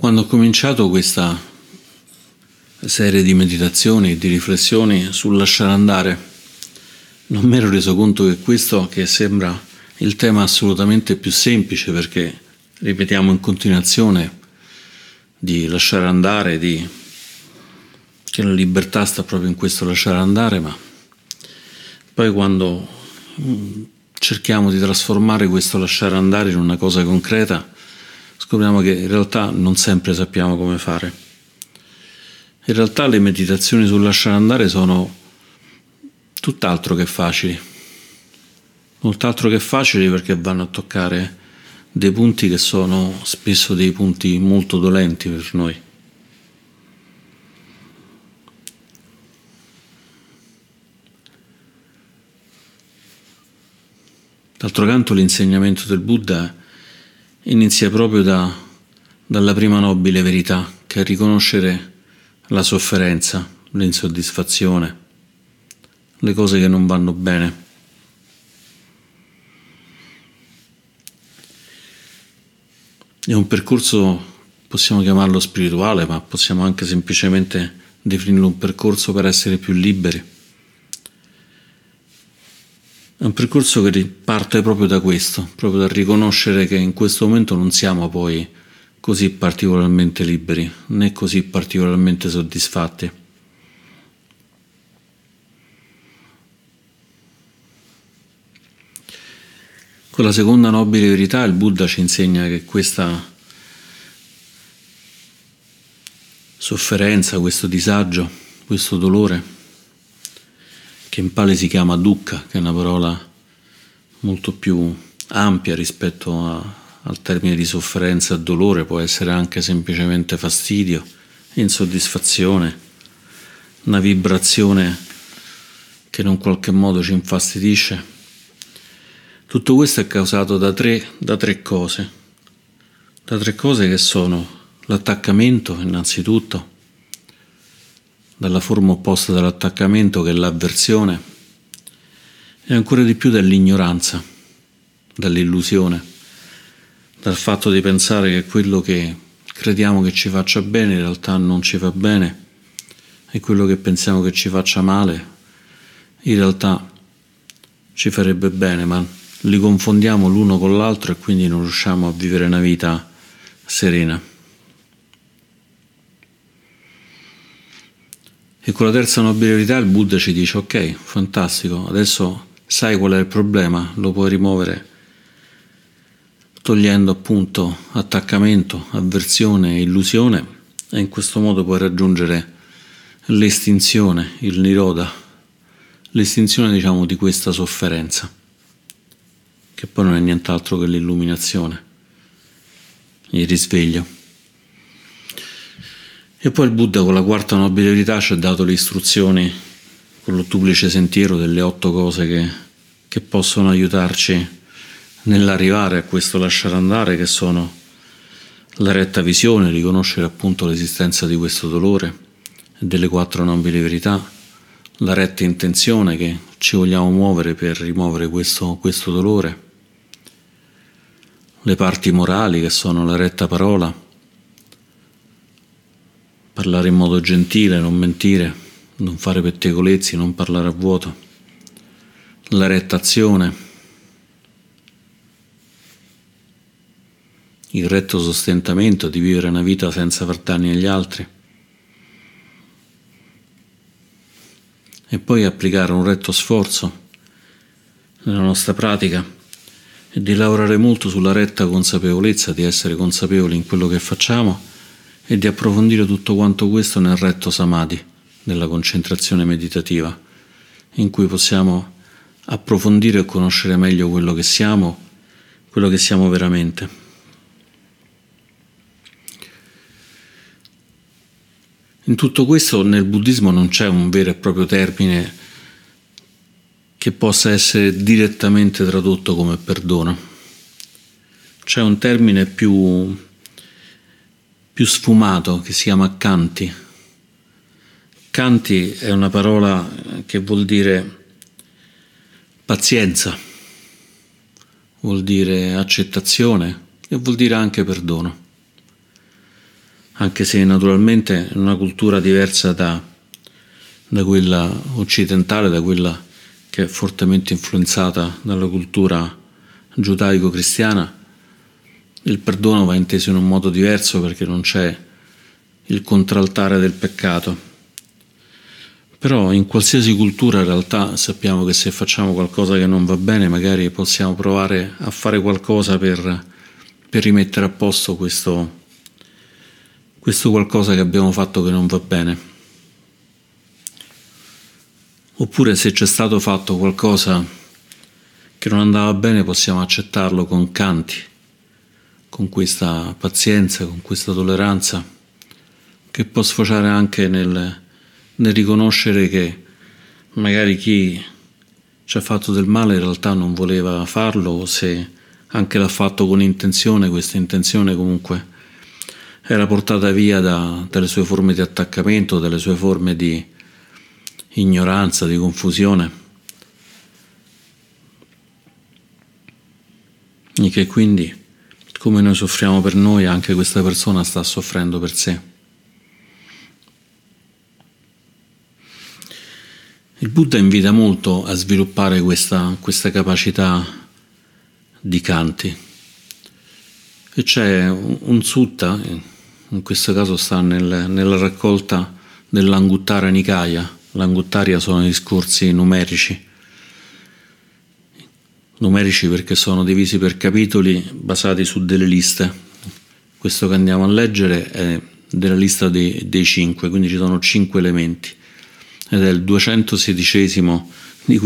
Quando ho cominciato questa serie di meditazioni e di riflessioni sul lasciare andare, non mi ero reso conto che questo, che sembra il tema assolutamente più semplice perché ripetiamo in continuazione di lasciare andare, di, che la libertà sta proprio in questo lasciare andare, ma poi quando mm, cerchiamo di trasformare questo lasciare andare in una cosa concreta, scopriamo che in realtà non sempre sappiamo come fare. In realtà le meditazioni sul lasciare andare sono tutt'altro che facili, molt'altro che facili perché vanno a toccare dei punti che sono spesso dei punti molto dolenti per noi. D'altro canto l'insegnamento del Buddha inizia proprio da, dalla prima nobile verità, che è riconoscere la sofferenza, l'insoddisfazione, le cose che non vanno bene. È un percorso, possiamo chiamarlo spirituale, ma possiamo anche semplicemente definirlo un percorso per essere più liberi. È un percorso che parte proprio da questo, proprio dal riconoscere che in questo momento non siamo poi così particolarmente liberi, né così particolarmente soddisfatti. Con la seconda nobile verità il Buddha ci insegna che questa sofferenza, questo disagio, questo dolore che in Pali si chiama dukkha, che è una parola molto più ampia rispetto a, al termine di sofferenza e dolore, può essere anche semplicemente fastidio, insoddisfazione, una vibrazione che in un qualche modo ci infastidisce. Tutto questo è causato da tre, da tre cose, da tre cose che sono l'attaccamento innanzitutto, dalla forma opposta dell'attaccamento che è l'avversione e ancora di più dall'ignoranza, dall'illusione, dal fatto di pensare che quello che crediamo che ci faccia bene in realtà non ci fa bene e quello che pensiamo che ci faccia male in realtà ci farebbe bene, ma li confondiamo l'uno con l'altro e quindi non riusciamo a vivere una vita serena. E con la terza nobilità il Buddha ci dice ok, fantastico, adesso sai qual è il problema, lo puoi rimuovere togliendo appunto attaccamento, avversione illusione e in questo modo puoi raggiungere l'estinzione, il niroda, l'estinzione diciamo di questa sofferenza, che poi non è nient'altro che l'illuminazione, il risveglio. E poi il Buddha con la quarta nobile verità ci ha dato le istruzioni con l'ottuplice sentiero delle otto cose che, che possono aiutarci nell'arrivare a questo lasciare andare che sono la retta visione, riconoscere appunto l'esistenza di questo dolore e delle quattro nobili verità, la retta intenzione che ci vogliamo muovere per rimuovere questo, questo dolore, le parti morali che sono la retta parola, parlare in modo gentile, non mentire, non fare pettegolezzi, non parlare a vuoto, la retta azione, il retto sostentamento di vivere una vita senza far danni agli altri. E poi applicare un retto sforzo nella nostra pratica e di lavorare molto sulla retta consapevolezza, di essere consapevoli in quello che facciamo e di approfondire tutto quanto questo nel retto samadhi, nella concentrazione meditativa, in cui possiamo approfondire e conoscere meglio quello che siamo, quello che siamo veramente. In tutto questo nel buddismo non c'è un vero e proprio termine che possa essere direttamente tradotto come perdono. C'è un termine più più sfumato che si chiama canti. Canti è una parola che vuol dire pazienza, vuol dire accettazione e vuol dire anche perdono. anche se naturalmente è una cultura diversa da, da quella occidentale, da quella che è fortemente influenzata dalla cultura giudaico-cristiana, il perdono va inteso in un modo diverso perché non c'è il contraltare del peccato. Però in qualsiasi cultura in realtà sappiamo che se facciamo qualcosa che non va bene magari possiamo provare a fare qualcosa per, per rimettere a posto questo, questo qualcosa che abbiamo fatto che non va bene. Oppure se c'è stato fatto qualcosa che non andava bene possiamo accettarlo con canti, con questa pazienza, con questa tolleranza, che può sfociare anche nel, nel riconoscere che magari chi ci ha fatto del male in realtà non voleva farlo o se anche l'ha fatto con intenzione, questa intenzione comunque era portata via da, dalle sue forme di attaccamento, dalle sue forme di ignoranza, di confusione, e che quindi come noi soffriamo per noi, anche questa persona sta soffrendo per sé. Il Buddha invita molto a sviluppare questa, questa capacità di canti. E c'è un, sutta, in questo caso sta nel, nella raccolta dell'Anguttara Nikaya, L'anguttaria sono discorsi numerici, numerici perché sono divisi per capitoli basati su delle liste. Questo che andiamo a leggere è della lista dei, dei cinque, quindi ci sono cinque elementi ed è il 216 di,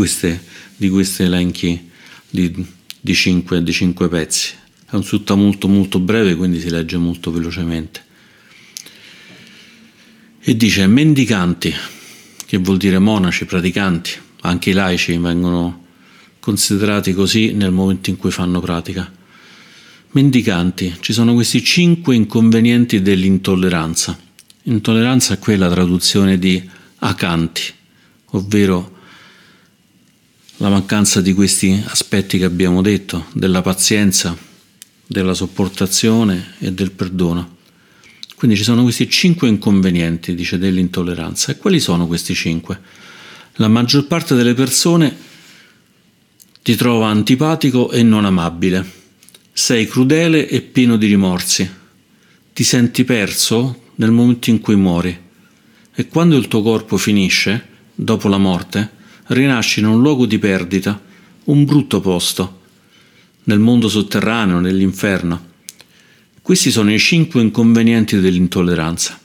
di questi elenchi di, di, cinque, di cinque pezzi. È un sutta molto molto breve, quindi si legge molto velocemente. E dice mendicanti, che vuol dire monaci, praticanti, anche i laici vengono considerati così nel momento in cui fanno pratica. Mendicanti, ci sono questi cinque inconvenienti dell'intolleranza. Intolleranza è quella traduzione di acanti, ovvero la mancanza di questi aspetti che abbiamo detto, della pazienza, della sopportazione e del perdono. Quindi ci sono questi cinque inconvenienti, dice, dell'intolleranza. E quali sono questi cinque? La maggior parte delle persone ti trova antipatico e non amabile. Sei crudele e pieno di rimorsi. Ti senti perso nel momento in cui muori. E quando il tuo corpo finisce, dopo la morte, rinasci in un luogo di perdita, un brutto posto, nel mondo sotterraneo, nell'inferno questi sono i cinque inconvenienti dell'intolleranza.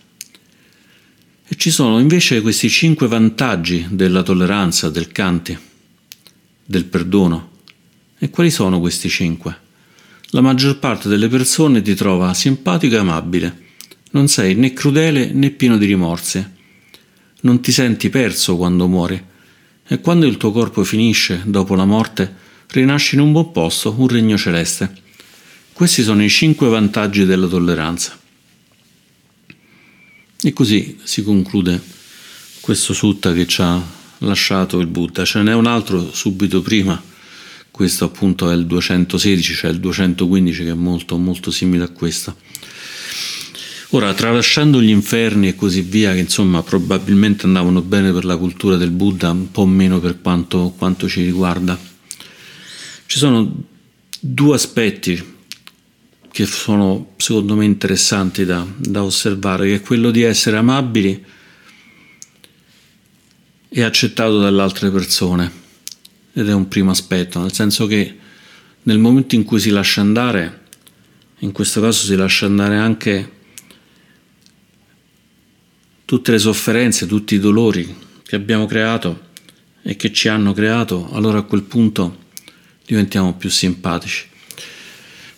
E ci sono invece questi cinque vantaggi della tolleranza, del canti, del perdono. E quali sono questi cinque? La maggior parte delle persone ti trova simpatico e amabile. Non sei né crudele né pieno di rimorsi. Non ti senti perso quando muori. E quando il tuo corpo finisce, dopo la morte, rinasci in un buon posto, un regno celeste. Questi sono i cinque vantaggi della tolleranza. E così si conclude questo sutta che ci ha lasciato il Buddha. Ce n'è un altro subito prima, questo appunto è il 216, cioè il 215 che è molto molto simile a questo. Ora, tralasciando gli inferni e così via, che insomma probabilmente andavano bene per la cultura del Buddha, un po' meno per quanto, quanto ci riguarda, ci sono due aspetti che sono secondo me interessanti da, da osservare, che è quello di essere amabili e accettato dalle altre persone. Ed è un primo aspetto, nel senso che nel momento in cui si lascia andare, in questo caso si lascia andare anche tutte le sofferenze, tutti i dolori che abbiamo creato e che ci hanno creato, allora a quel punto diventiamo più simpatici.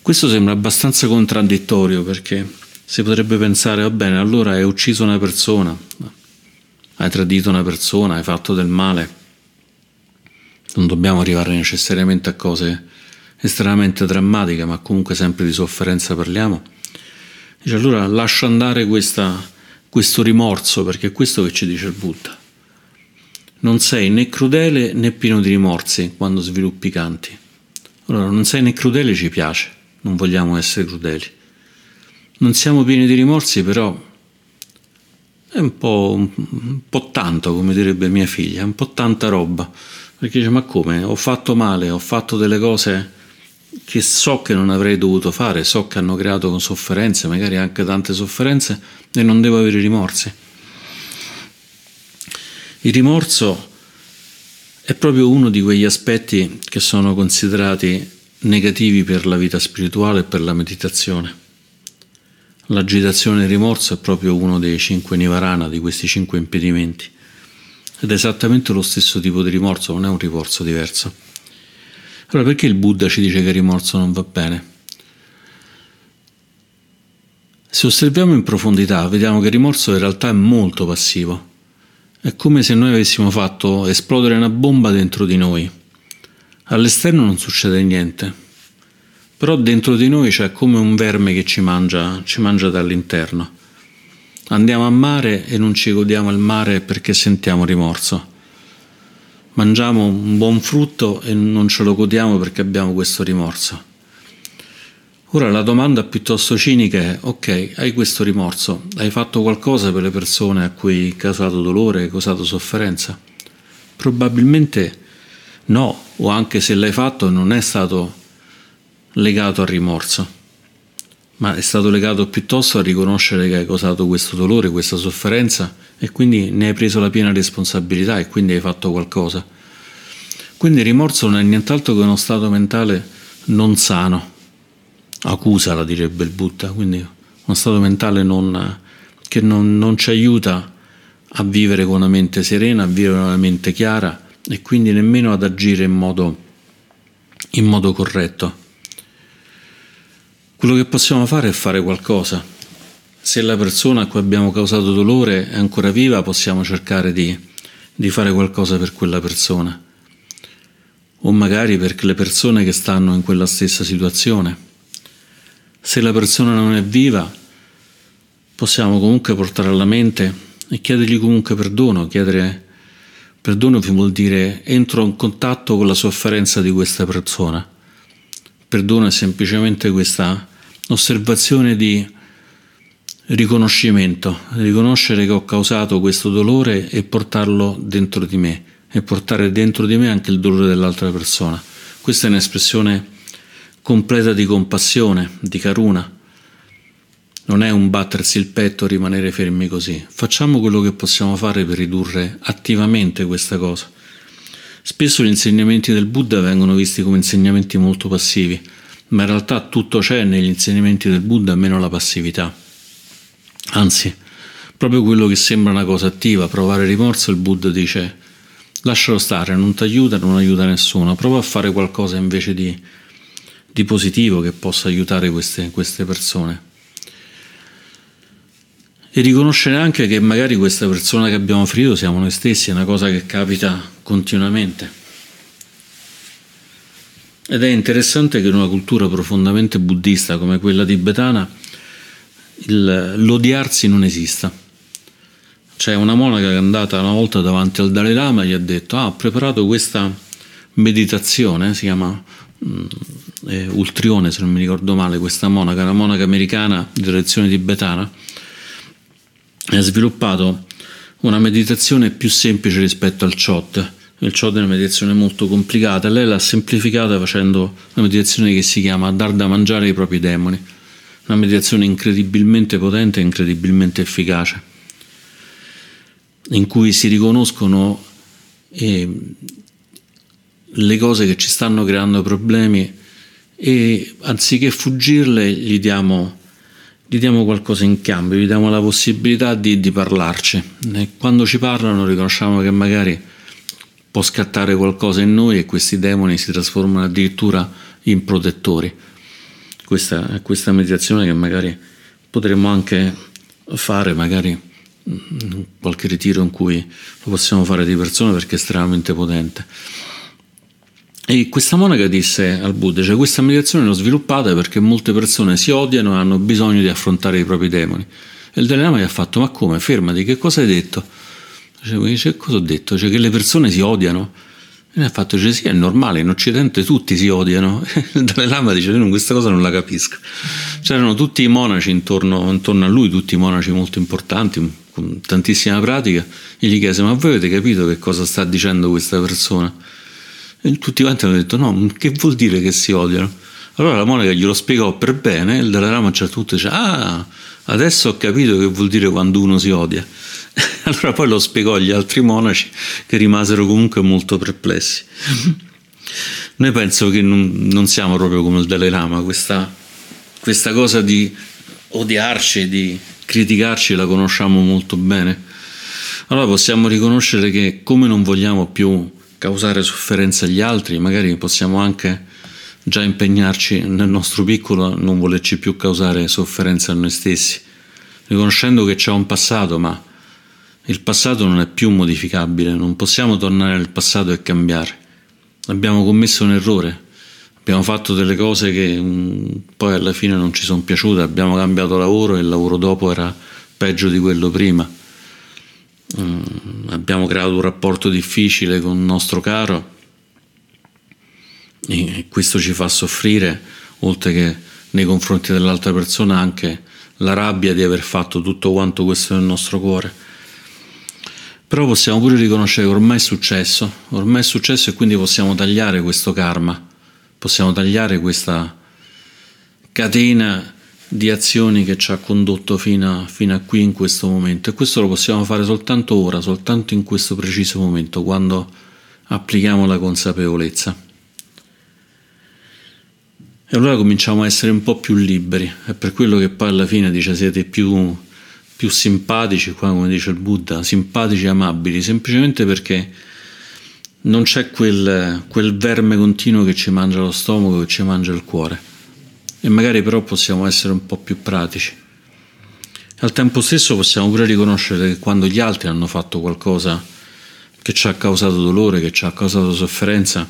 Questo sembra abbastanza contraddittorio perché si potrebbe pensare, va bene, allora hai ucciso una persona, hai tradito una persona, hai fatto del male. Non dobbiamo arrivare necessariamente a cose estremamente drammatiche, ma comunque sempre di sofferenza parliamo. Dice allora lascia andare questa, questo rimorso, perché è questo che ci dice il Buddha. Non sei né crudele né pieno di rimorsi quando sviluppi canti. Allora non sei né crudele ci piace non vogliamo essere crudeli. non siamo pieni di rimorsi, però è un po', un po' tanto, come direbbe mia figlia, un po' tanta roba. Perché dice, ma come? Ho fatto male, ho fatto delle cose che so che non avrei dovuto fare, so che hanno creato sofferenze, magari anche tante sofferenze, e non devo avere rimorsi. Il rimorso è proprio uno di quegli aspetti che sono considerati negativi per la vita spirituale e per la meditazione. L'agitazione e il rimorso è proprio uno dei cinque nivarana, di questi cinque impedimenti. Ed è esattamente lo stesso tipo di rimorso, non è un rimorso diverso. Allora perché il Buddha ci dice che il rimorso non va bene? Se osserviamo in profondità, vediamo che il rimorso in realtà è molto passivo. È come se noi avessimo fatto esplodere una bomba dentro di noi. All'esterno non succede niente, però dentro di noi c'è come un verme che ci mangia, ci mangia dall'interno. Andiamo a mare e non ci godiamo il mare perché sentiamo rimorso. Mangiamo un buon frutto e non ce lo godiamo perché abbiamo questo rimorso. Ora la domanda piuttosto cinica è, ok, hai questo rimorso, hai fatto qualcosa per le persone a cui hai causato dolore, hai causato sofferenza? Probabilmente no, o anche se l'hai fatto non è stato legato al rimorso, ma è stato legato piuttosto a riconoscere che hai causato questo dolore, questa sofferenza e quindi ne hai preso la piena responsabilità e quindi hai fatto qualcosa. Quindi il rimorso non è nient'altro che uno stato mentale non sano, accusa la direbbe il Buddha, quindi uno stato mentale non, che non, non ci aiuta a vivere con una mente serena, a vivere con una mente chiara e quindi nemmeno ad agire in modo, in modo corretto. Quello che possiamo fare è fare qualcosa. Se la persona a cui abbiamo causato dolore è ancora viva, possiamo cercare di, di fare qualcosa per quella persona. O magari per le persone che stanno in quella stessa situazione. Se la persona non è viva, possiamo comunque portare alla mente e chiedergli comunque perdono. Chiedere perdono vuol dire entro in contatto con la sofferenza di questa persona. Perdono è semplicemente questa osservazione di riconoscimento, riconoscere che ho causato questo dolore e portarlo dentro di me e portare dentro di me anche il dolore dell'altra persona. Questa è un'espressione completa di compassione, di caruna. Non è un battersi il petto, rimanere fermi così. Facciamo quello che possiamo fare per ridurre attivamente questa cosa. Spesso gli insegnamenti del Buddha vengono visti come insegnamenti molto passivi ma in realtà tutto c'è negli insegnamenti del Buddha, meno la passività. Anzi, proprio quello che sembra una cosa attiva, provare rimorso, il Buddha dice lascialo stare, non ti aiuta, non aiuta nessuno, prova a fare qualcosa invece di, di positivo che possa aiutare queste, queste persone. E riconoscere anche che magari questa persona che abbiamo ferito siamo noi stessi, è una cosa che capita continuamente. Ed è interessante che in una cultura profondamente buddista come quella tibetana il, l'odiarsi non esista. C'è una monaca che è andata una volta davanti al Dalai Lama e gli ha detto ah, ho preparato questa meditazione, si chiama eh, Ultrione se non mi ricordo male, questa monaca, una monaca americana di tradizione tibetana, ha sviluppato una meditazione più semplice rispetto al Chot il Chod è una meditazione molto complicata, lei l'ha semplificata facendo una meditazione che si chiama dar da mangiare ai propri demoni, una meditazione incredibilmente potente e incredibilmente efficace, in cui si riconoscono eh, le cose che ci stanno creando problemi e anziché fuggirle gli diamo, gli diamo qualcosa in cambio, gli diamo la possibilità di, di parlarci. E quando ci parlano riconosciamo che magari può scattare qualcosa in noi e questi demoni si trasformano addirittura in protettori. Questa è questa meditazione che magari potremmo anche fare, magari in qualche ritiro in cui lo possiamo fare di persona perché è estremamente potente. E questa monaca disse al Buddha, cioè questa meditazione l'ho sviluppata perché molte persone si odiano e hanno bisogno di affrontare i propri demoni. E il Dalai Lama gli ha fatto, ma come? Fermati, che cosa hai detto? Cioè, dice, cosa ho detto? Cioè che le persone si odiano. E ne ha fatto, dice sì, è normale, in Occidente tutti si odiano. Il Dalai Lama dice, io questa cosa non la capisco. C'erano tutti i monaci intorno, intorno a lui, tutti i monaci molto importanti, con tantissima pratica, e gli chiese, ma voi avete capito che cosa sta dicendo questa persona? E tutti quanti hanno detto, no, che vuol dire che si odiano? Allora la monaca glielo spiegò per bene, e il Dalai Lama a un certo dice, ah, adesso ho capito che vuol dire quando uno si odia. Allora poi lo spiegò agli altri monaci che rimasero comunque molto perplessi. Noi penso che non, non siamo proprio come il Dalai Lama, questa, questa cosa di odiarci, di criticarci la conosciamo molto bene. Allora possiamo riconoscere che come non vogliamo più causare sofferenza agli altri, magari possiamo anche già impegnarci nel nostro piccolo a non volerci più causare sofferenza a noi stessi, riconoscendo che c'è un passato, ma il passato non è più modificabile, non possiamo tornare al passato e cambiare. Abbiamo commesso un errore, abbiamo fatto delle cose che um, poi alla fine non ci sono piaciute, abbiamo cambiato lavoro e il lavoro dopo era peggio di quello prima. Um, abbiamo creato un rapporto difficile con il nostro caro e questo ci fa soffrire, oltre che nei confronti dell'altra persona, anche la rabbia di aver fatto tutto quanto questo nel nostro cuore. Però possiamo pure riconoscere che ormai è successo, ormai è successo e quindi possiamo tagliare questo karma, possiamo tagliare questa catena di azioni che ci ha condotto fino a, fino a qui in questo momento e questo lo possiamo fare soltanto ora, soltanto in questo preciso momento, quando applichiamo la consapevolezza. E allora cominciamo a essere un po' più liberi, è per quello che poi alla fine dice siete più più simpatici, qua come dice il Buddha, simpatici e amabili, semplicemente perché non c'è quel, quel verme continuo che ci mangia lo stomaco, che ci mangia il cuore. E magari però possiamo essere un po' più pratici. Al tempo stesso possiamo pure riconoscere che quando gli altri hanno fatto qualcosa che ci ha causato dolore, che ci ha causato sofferenza,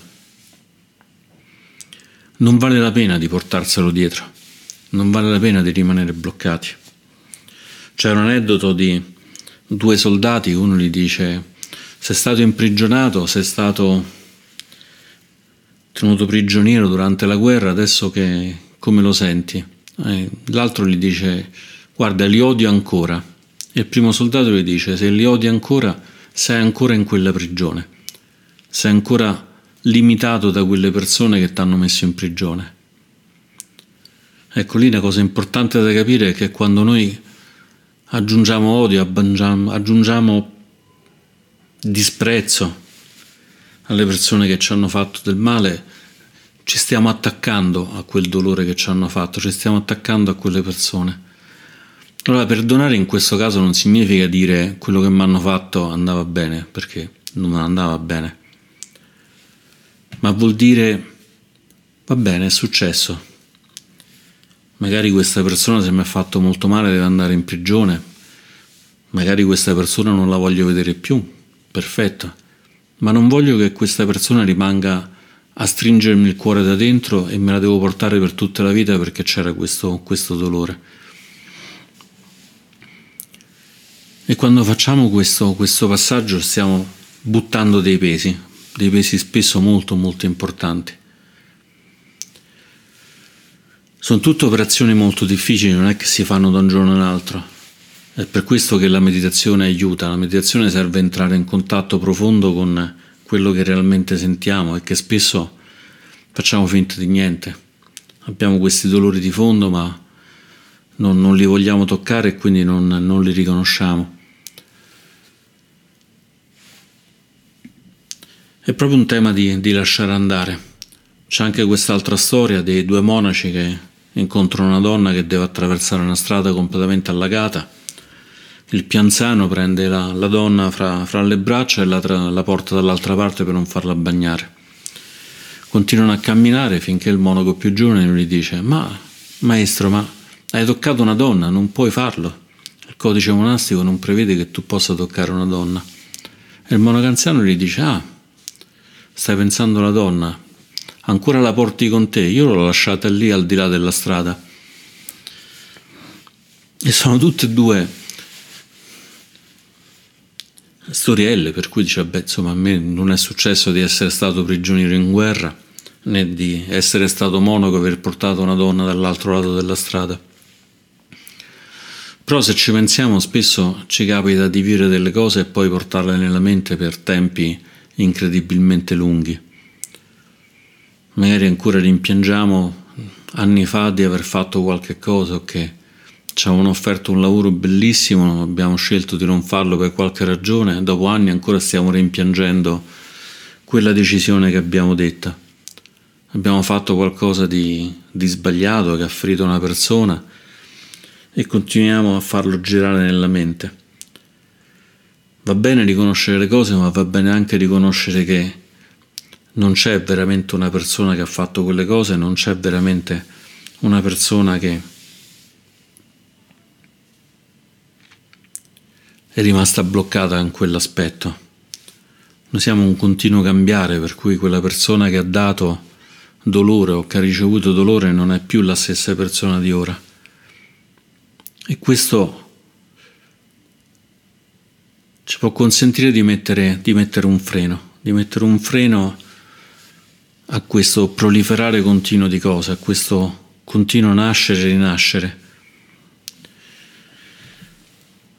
non vale la pena di portarselo dietro, non vale la pena di rimanere bloccati. C'è un aneddoto di due soldati, uno gli dice sei stato imprigionato, sei stato tenuto prigioniero durante la guerra, adesso che come lo senti? Eh, l'altro gli dice guarda li odio ancora. E il primo soldato gli dice se li odi ancora sei ancora in quella prigione, sei ancora limitato da quelle persone che ti hanno messo in prigione. Ecco lì una cosa importante da capire è che quando noi aggiungiamo odio, aggiungiamo disprezzo alle persone che ci hanno fatto del male, ci stiamo attaccando a quel dolore che ci hanno fatto, ci stiamo attaccando a quelle persone. Allora, perdonare in questo caso non significa dire quello che mi hanno fatto andava bene, perché non andava bene, ma vuol dire va bene, è successo, magari questa persona se mi ha fatto molto male deve andare in prigione, magari questa persona non la voglio vedere più, perfetto, ma non voglio che questa persona rimanga a stringermi il cuore da dentro e me la devo portare per tutta la vita perché c'era questo, questo dolore. E quando facciamo questo, questo passaggio stiamo buttando dei pesi, dei pesi spesso molto molto importanti. Sono tutte operazioni molto difficili, non è che si fanno da un giorno all'altro. È per questo che la meditazione aiuta. La meditazione serve entrare in contatto profondo con quello che realmente sentiamo e che spesso facciamo finta di niente. Abbiamo questi dolori di fondo, ma non, non li vogliamo toccare e quindi non, non li riconosciamo. È proprio un tema di, di lasciare andare. C'è anche quest'altra storia dei due monaci che incontra una donna che deve attraversare una strada completamente allagata. Il pianzano prende la, la donna fra, fra, le braccia e la, la porta dall'altra parte per non farla bagnare. Continuano a camminare finché il monaco più giovane gli dice: Ma maestro, ma hai toccato una donna, non puoi farlo. Il codice monastico non prevede che tu possa toccare una donna. E il monaco anziano gli dice: Ah, stai pensando alla donna, ancora la porti con te, io l'ho lasciata lì al di là della strada. E sono tutte e due storielle per cui dice, beh, insomma, a me non è successo di essere stato prigioniero in guerra né di essere stato monaco e aver portato una donna dall'altro lato della strada. Però se ci pensiamo spesso ci capita di vivere delle cose e poi portarle nella mente per tempi incredibilmente lunghi. Magari ancora rimpiangiamo anni fa di aver fatto qualche cosa o che ci avevano offerto un lavoro bellissimo, abbiamo scelto di non farlo per qualche ragione, dopo anni ancora stiamo rimpiangendo quella decisione che abbiamo detta. Abbiamo fatto qualcosa di, di sbagliato che ha ferito una persona e continuiamo a farlo girare nella mente. Va bene riconoscere le cose, ma va bene anche riconoscere che non c'è veramente una persona che ha fatto quelle cose, non c'è veramente una persona che è rimasta bloccata in quell'aspetto. Noi siamo un continuo cambiare, per cui quella persona che ha dato dolore o che ha ricevuto dolore non è più la stessa persona di ora. E questo ci può consentire di mettere, di mettere un freno, di mettere un freno a questo proliferare continuo di cose, a questo continuo nascere e rinascere.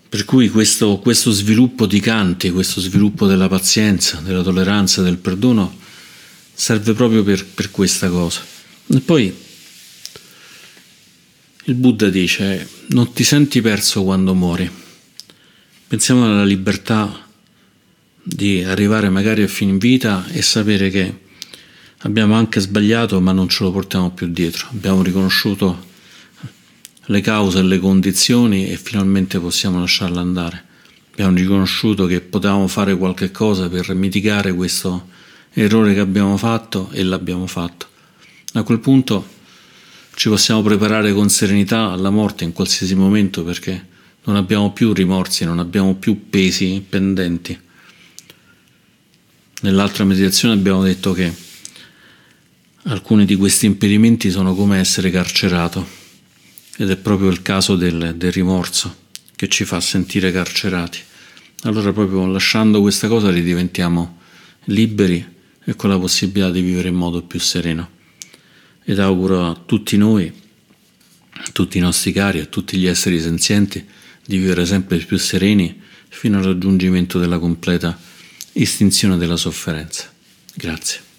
Per cui questo, questo, sviluppo di canti, questo sviluppo della pazienza, della tolleranza, del perdono, serve proprio per, per questa cosa. E poi il Buddha dice, non ti senti perso quando muori. Pensiamo alla libertà di arrivare magari a fin vita e sapere che abbiamo anche sbagliato ma non ce lo portiamo più dietro. Abbiamo riconosciuto le cause e le condizioni e finalmente possiamo lasciarla andare. Abbiamo riconosciuto che potevamo fare qualche cosa per mitigare questo errore che abbiamo fatto e l'abbiamo fatto. A quel punto ci possiamo preparare con serenità alla morte in qualsiasi momento perché non abbiamo più rimorsi, non abbiamo più pesi pendenti. Nell'altra meditazione abbiamo detto che alcuni di questi impedimenti sono come essere carcerato ed è proprio il caso del, del rimorso che ci fa sentire carcerati. Allora proprio lasciando questa cosa ridiventiamo liberi e con la possibilità di vivere in modo più sereno. Ed auguro a tutti noi, a tutti i nostri cari, a tutti gli esseri senzienti di vivere sempre più sereni fino al raggiungimento della completa estinzione della sofferenza. Grazie.